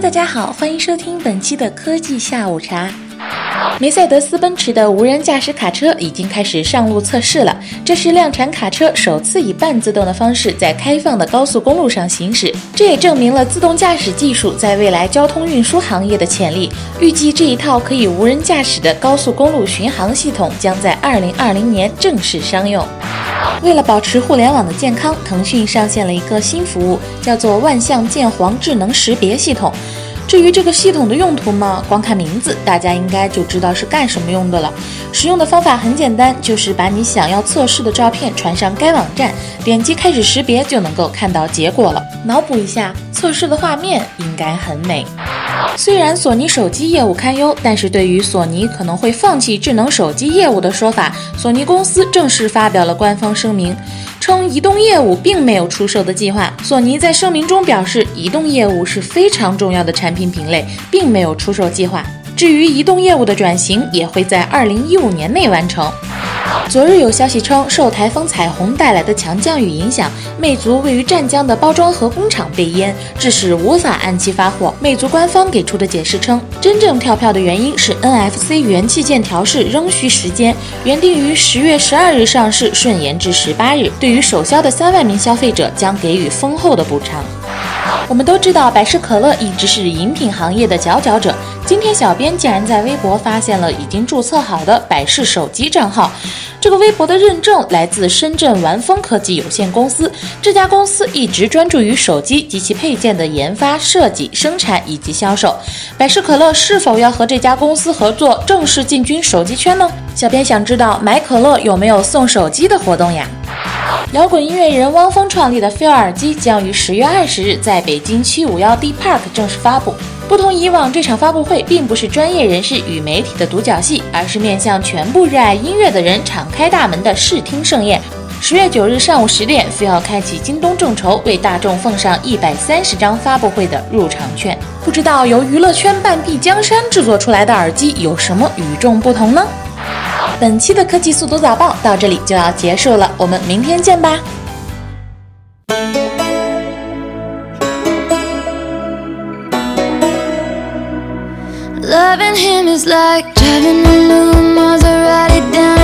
大家好，欢迎收听本期的科技下午茶。梅赛德斯奔驰的无人驾驶卡车已经开始上路测试了。这是量产卡车首次以半自动的方式在开放的高速公路上行驶，这也证明了自动驾驶技术在未来交通运输行业的潜力。预计这一套可以无人驾驶的高速公路巡航系统将在2020年正式商用。为了保持互联网的健康，腾讯上线了一个新服务，叫做万象剑皇智能识别系统。至于这个系统的用途嘛，光看名字，大家应该就知道是干什么用的了。使用的方法很简单，就是把你想要测试的照片传上该网站，点击开始识别就能够看到结果了。脑补一下，测试的画面应该很美。虽然索尼手机业务堪忧，但是对于索尼可能会放弃智能手机业务的说法，索尼公司正式发表了官方声明。称移动业务并没有出售的计划。索尼在声明中表示，移动业务是非常重要的产品品类，并没有出售计划。至于移动业务的转型，也会在二零一五年内完成。昨日有消息称，受台风彩虹带来的强降雨影响，魅族位于湛江的包装盒工厂被淹，致使无法按期发货。魅族官方给出的解释称，真正跳票的原因是 NFC 元器件调试仍需时间，原定于十月十二日上市，顺延至十八日。对于首销的三万名消费者，将给予丰厚的补偿。我们都知道，百事可乐一直是饮品行业的佼佼者。今天，小编竟然在微博发现了已经注册好的百事手机账号。这个微博的认证来自深圳玩风科技有限公司。这家公司一直专注于手机及其配件的研发、设计、生产以及销售。百事可乐是否要和这家公司合作，正式进军手机圈呢？小编想知道买可乐有没有送手机的活动呀？摇滚音乐人汪峰创立的飞尔耳机将于十月二十日在北京七五幺 D Park 正式发布。不同以往，这场发布会并不是专业人士与媒体的独角戏，而是面向全部热爱音乐的人敞开大门的视听盛宴。十月九日上午十点，飞要开启京东众筹，为大众奉上一百三十张发布会的入场券。不知道由娱乐圈半壁江山制作出来的耳机有什么与众不同呢？本期的科技速读早报到这里就要结束了，我们明天见吧。Loving him is like driving a new Maserati down